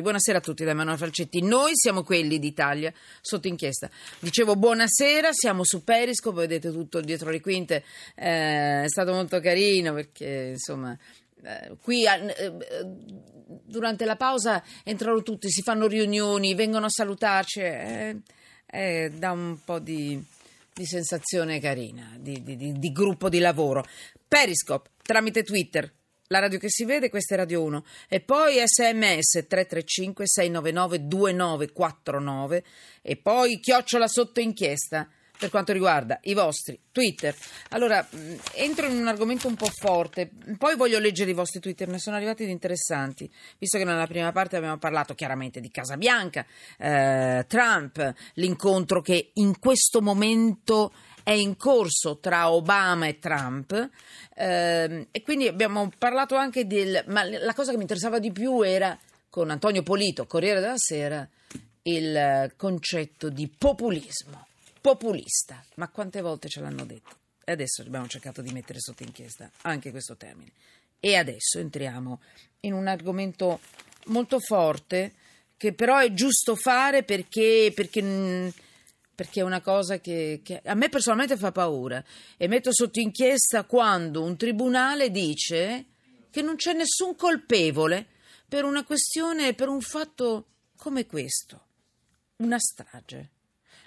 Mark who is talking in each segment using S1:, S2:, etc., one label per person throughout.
S1: Buonasera a tutti da Emanuele Falcetti. Noi siamo quelli d'Italia sotto inchiesta. Dicevo buonasera, siamo su Periscope, vedete tutto dietro le quinte. Eh, è stato molto carino perché insomma eh, qui eh, durante la pausa entrano tutti, si fanno riunioni, vengono a salutarci. Eh, eh, dà un po' di, di sensazione carina, di, di, di gruppo di lavoro. Periscope tramite Twitter la radio che si vede, questa è Radio 1. E poi sms 335 699 2949 e poi chiocciola sotto inchiesta per quanto riguarda i vostri Twitter. Allora, mm, entro in un argomento un po' forte, poi voglio leggere i vostri Twitter, ne sono arrivati di interessanti, visto che nella prima parte abbiamo parlato chiaramente di Casa Bianca, eh, Trump, l'incontro che in questo momento è in corso tra Obama e Trump ehm, e quindi abbiamo parlato anche del... ma la cosa che mi interessava di più era con Antonio Polito, Corriere della Sera, il concetto di populismo, populista, ma quante volte ce l'hanno detto? E adesso abbiamo cercato di mettere sotto inchiesta anche questo termine. E adesso entriamo in un argomento molto forte che però è giusto fare perché, perché perché è una cosa che, che, a me personalmente fa paura. E metto sotto inchiesta quando un tribunale dice che non c'è nessun colpevole per una questione, per un fatto come questo, una strage.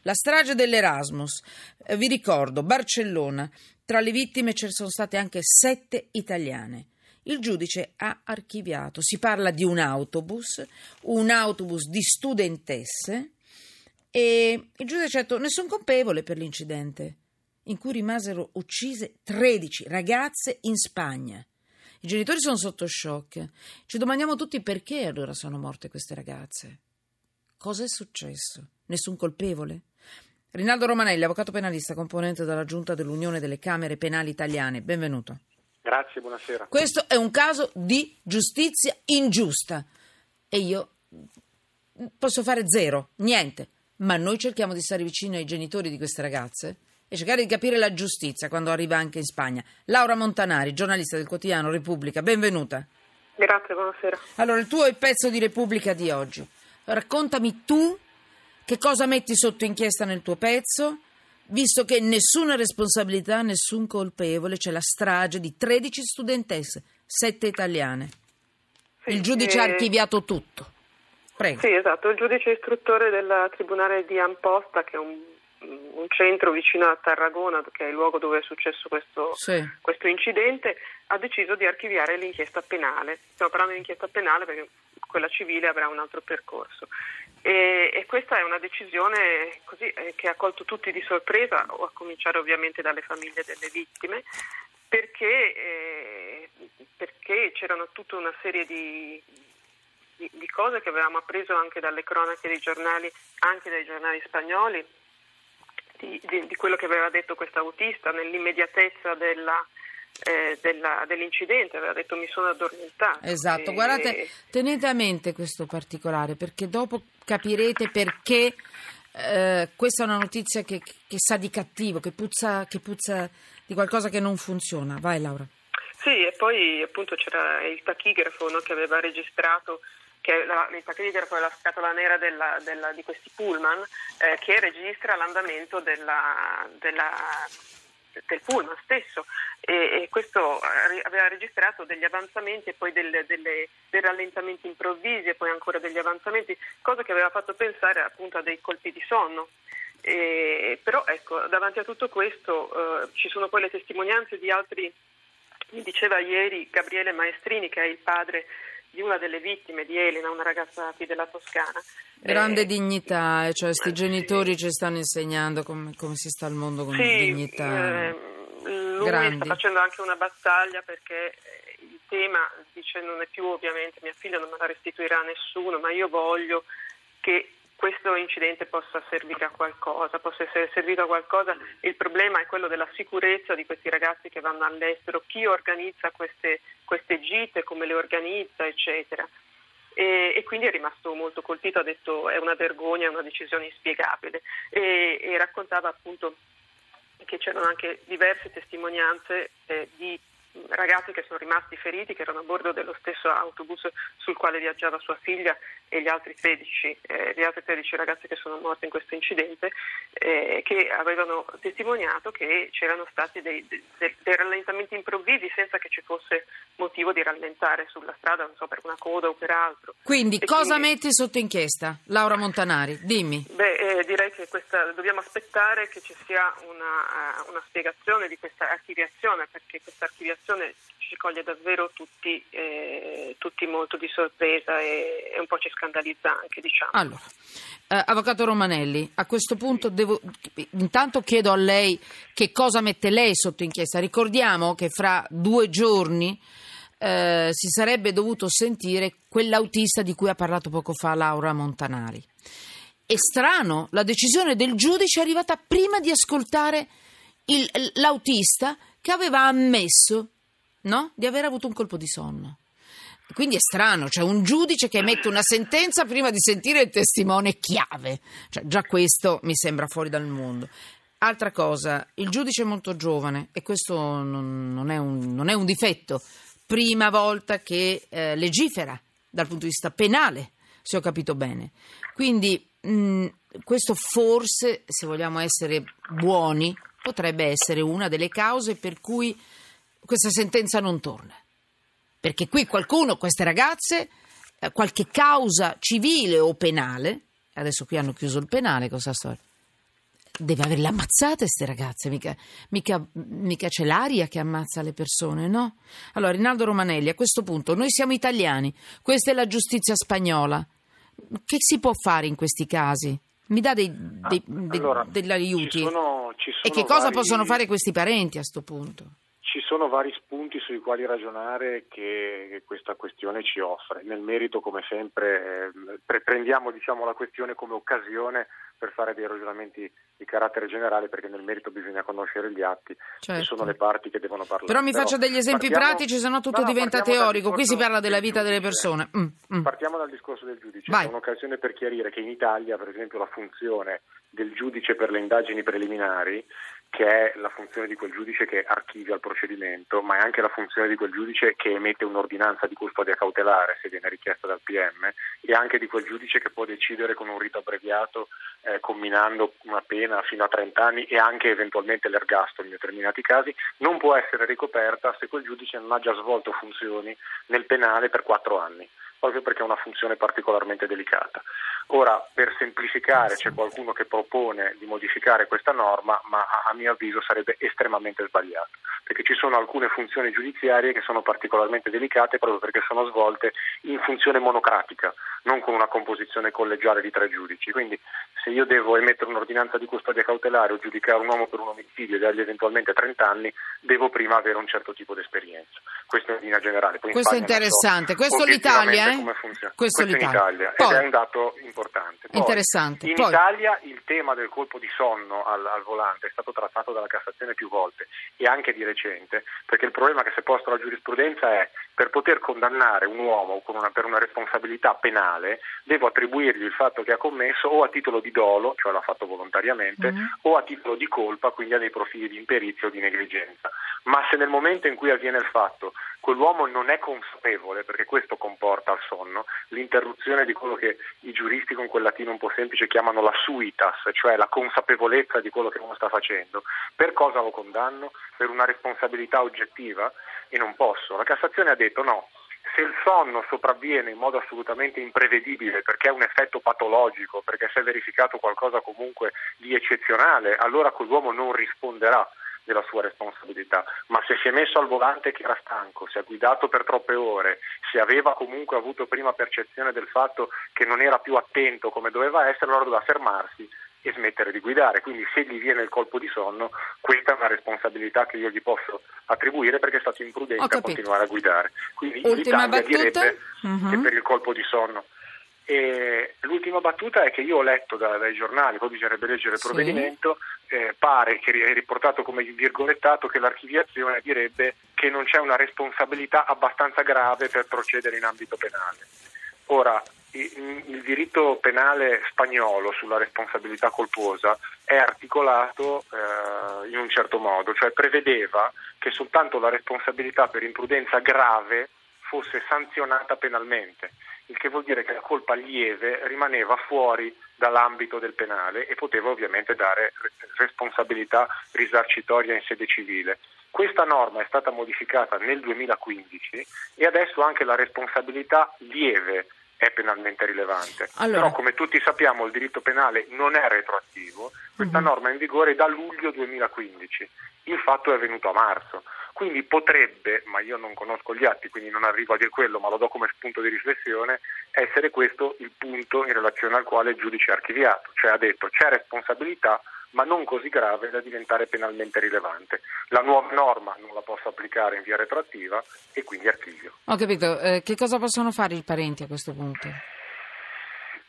S1: La strage dell'Erasmus, eh, vi ricordo, Barcellona, tra le vittime ci sono state anche sette italiane. Il giudice ha archiviato, si parla di un autobus, un autobus di studentesse e il giudice ha detto nessun colpevole per l'incidente, in cui rimasero uccise 13 ragazze in Spagna. I genitori sono sotto shock. Ci domandiamo tutti perché allora sono morte queste ragazze. Cosa è successo? Nessun colpevole? Rinaldo Romanelli, avvocato penalista, componente della Giunta dell'Unione delle Camere Penali Italiane. Benvenuto.
S2: Grazie, buonasera.
S1: Questo è un caso di giustizia ingiusta e io posso fare zero, niente ma noi cerchiamo di stare vicino ai genitori di queste ragazze e cercare di capire la giustizia quando arriva anche in Spagna. Laura Montanari, giornalista del quotidiano Repubblica, benvenuta.
S3: Grazie, buonasera.
S1: Allora, il tuo è il pezzo di Repubblica di oggi. Raccontami tu che cosa metti sotto inchiesta nel tuo pezzo, visto che nessuna responsabilità, nessun colpevole, c'è la strage di 13 studentesse, 7 italiane.
S3: Sì,
S1: il giudice
S3: eh...
S1: ha archiviato tutto. Prego.
S3: Sì, esatto, il giudice istruttore del Tribunale di Amposta, che è un, un centro vicino a Tarragona, che è il luogo dove è successo questo, sì. questo incidente, ha deciso di archiviare l'inchiesta penale. Stiamo parlando di inchiesta penale perché quella civile avrà un altro percorso. E, e questa è una decisione così, eh, che ha colto tutti di sorpresa, a cominciare ovviamente dalle famiglie delle vittime, perché, eh, perché c'erano tutta una serie di di, di cose che avevamo appreso anche dalle cronache dei giornali, anche dai giornali spagnoli, di, di, di quello che aveva detto questa autista nell'immediatezza della, eh, della, dell'incidente, aveva detto mi sono addormentata.
S1: Esatto, e, guardate, tenete a mente questo particolare perché dopo capirete perché eh, questa è una notizia che, che, sa di cattivo, che puzza, che puzza di qualcosa che non funziona. Vai Laura.
S3: Sì, e poi appunto c'era il tachigrafo no, che aveva registrato che la, il tachigrafo è la scatola nera della, della, di questi pullman eh, che registra l'andamento della, della, del pullman stesso e, e, questo aveva registrato degli avanzamenti e poi delle, delle, dei rallentamenti improvvisi e poi ancora degli avanzamenti, cosa che aveva fatto pensare appunto a dei colpi di sonno. E, però ecco, davanti a tutto questo eh, ci sono poi le testimonianze di altri, mi diceva ieri Gabriele Maestrini che è il padre di una delle vittime di Elena, una ragazza qui della Toscana.
S1: Grande eh, dignità, cioè questi eh, genitori ci stanno insegnando come, come, si sta al mondo con
S3: sì,
S1: dignità.
S3: Eh, lui Grandi. sta facendo anche una battaglia perché il tema dice non è più ovviamente mia figlia non me la restituirà nessuno, ma io voglio che questo incidente possa servire a qualcosa, possa essere servito a qualcosa. Il problema è quello della sicurezza di questi ragazzi che vanno all'estero, chi organizza queste, queste gite, come le organizza, eccetera. E, e, quindi è rimasto molto colpito, ha detto è una vergogna, è una decisione inspiegabile e, e raccontava appunto che c'erano anche diverse testimonianze eh, di ragazzi che sono rimasti feriti, che erano a bordo dello stesso autobus sul quale viaggiava sua figlia e gli altri 13, eh, gli altri 13 ragazzi che sono morti in questo incidente, eh, che avevano testimoniato che c'erano stati dei, dei, dei, rallentamenti improvvisi senza che ci fosse motivo di rallentare sulla strada, non so, per una coda o per altro.
S1: Quindi e cosa quindi... metti sotto inchiesta? Laura Montanari, dimmi.
S3: Beh, eh, direi che questa, dobbiamo aspettare che ci sia una, uh, una spiegazione di questa archiviazione, perché questa archiviazione ci coglie davvero tutti, eh, tutti molto di sorpresa e, e, un po' ci scandalizza anche, diciamo.
S1: Allora, eh, Avvocato Romanelli, a questo punto devo, intanto chiedo a lei che cosa mette lei sotto inchiesta. Ricordiamo che fra due giorni eh, si sarebbe dovuto sentire quell'autista di cui ha parlato poco fa Laura Montanari. È strano, la decisione del giudice è arrivata prima di ascoltare il, l'autista che aveva ammesso no? di aver avuto un colpo di sonno. Quindi è strano, c'è un giudice che emette una sentenza prima di sentire il testimone chiave. Cioè, già questo mi sembra fuori dal mondo. Altra cosa, il giudice è molto giovane e questo non, non, è, un, non è, un, difetto. Prima volta che eh, legifera dal punto di vista penale, se ho capito bene. Quindi mh, questo forse, se vogliamo essere buoni, potrebbe essere una delle cause per cui questa sentenza non torna. Perché qui qualcuno, queste ragazze, eh, qualche causa civile o penale, adesso qui hanno chiuso il penale, cosa storia? Deve averle ammazzate queste ragazze, mica, mica, mica c'è l'aria che ammazza le persone, no? Allora, Rinaldo Romanelli, a questo punto, noi siamo italiani, questa è la giustizia spagnola. Che si può fare in questi casi? Mi dà dei, dei, dei, allora, degli aiuti? Ci sono, ci sono e che cosa vari... possono fare questi parenti a questo punto?
S2: Ci sono vari spunti sui quali ragionare che questa questione ci offre. Nel merito, come sempre, eh, prendiamo diciamo, la questione come occasione per fare dei ragionamenti di carattere generale, perché nel merito bisogna conoscere gli atti, certo. sono le parti che devono parlare.
S1: Però mi Però faccia degli esempi partiamo... pratici, se no tutto no, diventa teorico. Qui si parla della vita delle persone. Mm,
S2: mm. Partiamo dal discorso del giudice. Vai. È un'occasione per chiarire che in Italia, per esempio, la funzione del giudice per le indagini preliminari che è la funzione di quel giudice che archivia il procedimento, ma è anche la funzione di quel giudice che emette un'ordinanza di custodia cautelare se viene richiesta dal PM e anche di quel giudice che può decidere con un rito abbreviato eh, combinando una pena fino a 30 anni e anche eventualmente l'ergastolo in determinati casi, non può essere ricoperta se quel giudice non ha già svolto funzioni nel penale per 4 anni proprio perché è una funzione particolarmente delicata. Ora, per semplificare, c'è qualcuno che propone di modificare questa norma, ma a mio avviso sarebbe estremamente sbagliato, perché ci sono alcune funzioni giudiziarie che sono particolarmente delicate proprio perché sono svolte in funzione monocratica, non con una composizione collegiale di tre giudici. Quindi se io devo emettere un'ordinanza di custodia cautelare o giudicare un uomo per un omicidio e dargli eventualmente 30 anni, devo prima avere un certo tipo di esperienza. Questo in linea generale.
S1: Poi Questo in è interessante. So Questo l'Italia, eh?
S2: Come funziona. Questo, Questo in Italia. Poi. Ed è un dato importante.
S1: Poi, Interessante.
S2: In
S1: Poi.
S2: Italia il tema del colpo di sonno al, al, volante è stato trattato dalla Cassazione più volte e anche di recente, perché il problema che si è posto alla giurisprudenza è per poter condannare un uomo una, per una responsabilità penale devo attribuirgli il fatto che ha commesso o a titolo di dolo, cioè l'ha fatto volontariamente, mm-hmm. o a titolo di colpa, quindi ha dei profili di imperizia o di negligenza. Ma se nel momento in cui avviene il fatto quell'uomo non è consapevole, perché questo comporta il sonno, l'interruzione di quello che i giuristi con quel latino un po' semplice chiamano la suitas, cioè la consapevolezza di quello che uno sta facendo, per cosa lo condanno? Per una responsabilità oggettiva? E non posso. La Cassazione ha detto no, se il sonno sopravviene in modo assolutamente imprevedibile perché è un effetto patologico, perché si è verificato qualcosa comunque di eccezionale, allora quell'uomo non risponderà della sua responsabilità, ma se si è messo al volante che era stanco, si è guidato per troppe ore, se aveva comunque avuto prima percezione del fatto che non era più attento come doveva essere, allora doveva fermarsi e smettere di guidare. Quindi se gli viene il colpo di sonno, questa è una responsabilità che io gli posso attribuire perché è stato imprudente a continuare a guidare. Quindi
S1: Ultima
S2: l'Italia
S1: battuta.
S2: direbbe uh-huh. che per il colpo di sonno e l'ultima battuta è che io ho letto da, dai giornali, poi bisognerebbe leggere il sì. provvedimento, eh, pare che è riportato come virgolettato che l'archiviazione direbbe che non c'è una responsabilità abbastanza grave per procedere in ambito penale. Ora, il diritto penale spagnolo sulla responsabilità colposa è articolato eh, in un certo modo, cioè prevedeva che soltanto la responsabilità per imprudenza grave fosse sanzionata penalmente, il che vuol dire che la colpa lieve rimaneva fuori dall'ambito del penale e poteva ovviamente dare responsabilità risarcitoria in sede civile. Questa norma è stata modificata nel 2015 e adesso anche la responsabilità lieve è penalmente rilevante. Allora. Però come tutti sappiamo il diritto penale non è retroattivo, questa uh-huh. norma è in vigore da luglio 2015, il fatto è venuto a marzo. Quindi potrebbe, ma io non conosco gli atti, quindi non arrivo a dire quello, ma lo do come spunto di riflessione, essere questo il punto in relazione al quale il giudice ha archiviato, cioè ha detto c'è responsabilità ma non così grave da diventare penalmente rilevante. La nuova norma non la posso applicare in via retroattiva e quindi archivio.
S1: Ho capito, eh, che cosa possono fare i parenti a questo punto?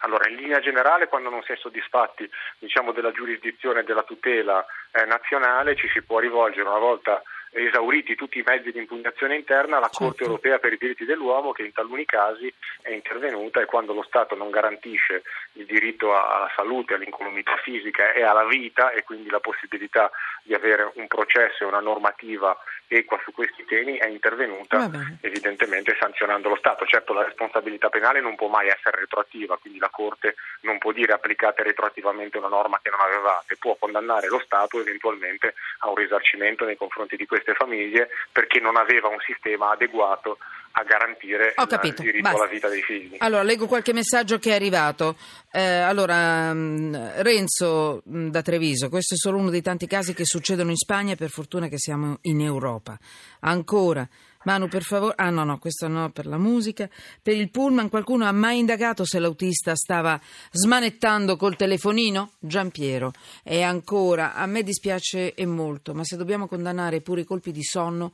S2: Allora, in linea generale, quando non si è soddisfatti diciamo, della giurisdizione e della tutela eh, nazionale, ci si può rivolgere una volta esauriti tutti i mezzi di impugnazione interna alla certo. Corte europea per i diritti dell'uomo che in taluni casi è intervenuta e quando lo Stato non garantisce il diritto alla salute, all'incolumità fisica e alla vita e quindi la possibilità di avere un processo e una normativa equa su questi temi è intervenuta evidentemente sanzionando lo Stato. Certo la responsabilità penale non può mai essere retroattiva, quindi la Corte non può dire applicate retroattivamente una norma che non avevate, può condannare lo Stato eventualmente a un risarcimento nei confronti di queste famiglie perché non aveva un sistema adeguato a garantire il diritto Basta. alla vita dei figli.
S1: Allora, leggo qualche messaggio che è arrivato. Eh, allora, mm, Renzo mm, da Treviso, questo è solo uno dei tanti casi che succedono in Spagna, per fortuna che siamo in Europa. Ancora. Manu, per favore. Ah, no, no, questo no, per la musica. Per il pullman, qualcuno ha mai indagato se l'autista stava smanettando col telefonino? Giampiero. E ancora, a me dispiace e molto, ma se dobbiamo condannare pure i colpi di sonno,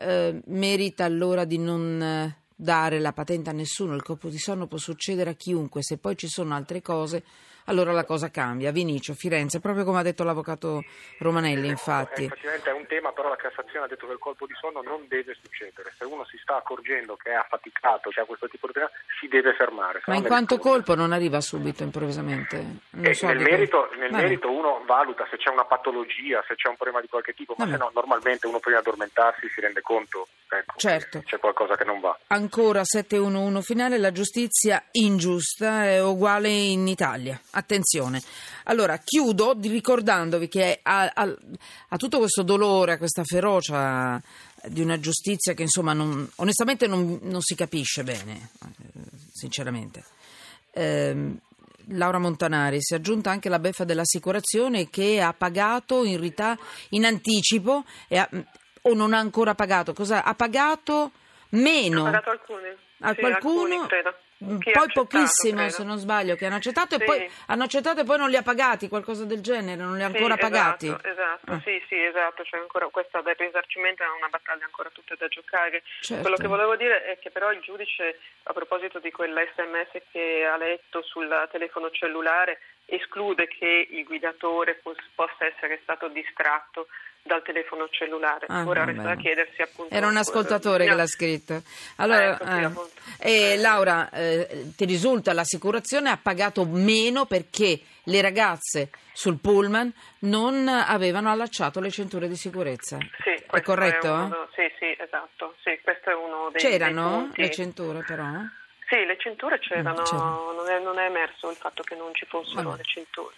S1: eh, merita allora di non eh, dare la patente a nessuno. Il colpo di sonno può succedere a chiunque. Se poi ci sono altre cose allora la cosa cambia. Vinicio, Firenze, proprio come ha detto l'avvocato Romanelli, infatti.
S2: Effettivamente è un tema, però la Cassazione ha detto che il colpo di sonno non deve succedere. Se uno si sta accorgendo che è affaticato, che ha questo tipo di problema, si deve fermare.
S1: Ma in quanto colpo non arriva subito, improvvisamente?
S2: Eh, so nel, merito, nel merito, uno valuta se c'è una patologia, se c'è un problema di qualche tipo, ma Vabbè. se no normalmente uno prima di addormentarsi si rende conto ecco, certo. c'è qualcosa che non va.
S1: Ancora 711 finale, la giustizia ingiusta è uguale in Italia attenzione. Allora, chiudo ricordandovi che a, a, a tutto questo dolore, a questa ferocia di una giustizia che insomma non, onestamente non, non, si capisce bene, sinceramente. Eh, Laura Montanari si è aggiunta anche la beffa dell'assicurazione che ha pagato in, rita- in anticipo ha, o non ha ancora pagato. Cosa, ha pagato meno?
S3: Ha pagato alcune.
S1: A sì, qualcuno?
S3: Alcuni, credo.
S1: Mm, poi pochissimo credo. se non sbaglio che hanno accettato sì. e poi hanno accettato e poi non li ha pagati qualcosa del genere non li ha ancora
S3: sì,
S1: pagati
S3: esatto, esatto ah. sì sì esatto cioè ancora questa del risarcimento è una battaglia ancora tutta da giocare certo. quello che volevo dire è che però il giudice a proposito di quell'SMS che ha letto sul telefono cellulare esclude che il guidatore possa essere stato distratto dal telefono cellulare. Ah, Ora resta da chiedersi appunto.
S1: Era un ascoltatore che l'ha scritto. Allora, ecco, eh, eh, Laura, eh, ti risulta l'assicurazione ha pagato meno perché le ragazze sul pullman non avevano allacciato le cinture di sicurezza.
S3: Sì,
S1: è corretto? È
S3: uno, sì, sì, esatto. Sì, questo è uno dei
S1: C'erano
S3: dei
S1: le cinture però?
S3: Sì, le cinture c'erano, mm, non, è, non, è, emerso il fatto che non ci fossero Vabbè. le cinture.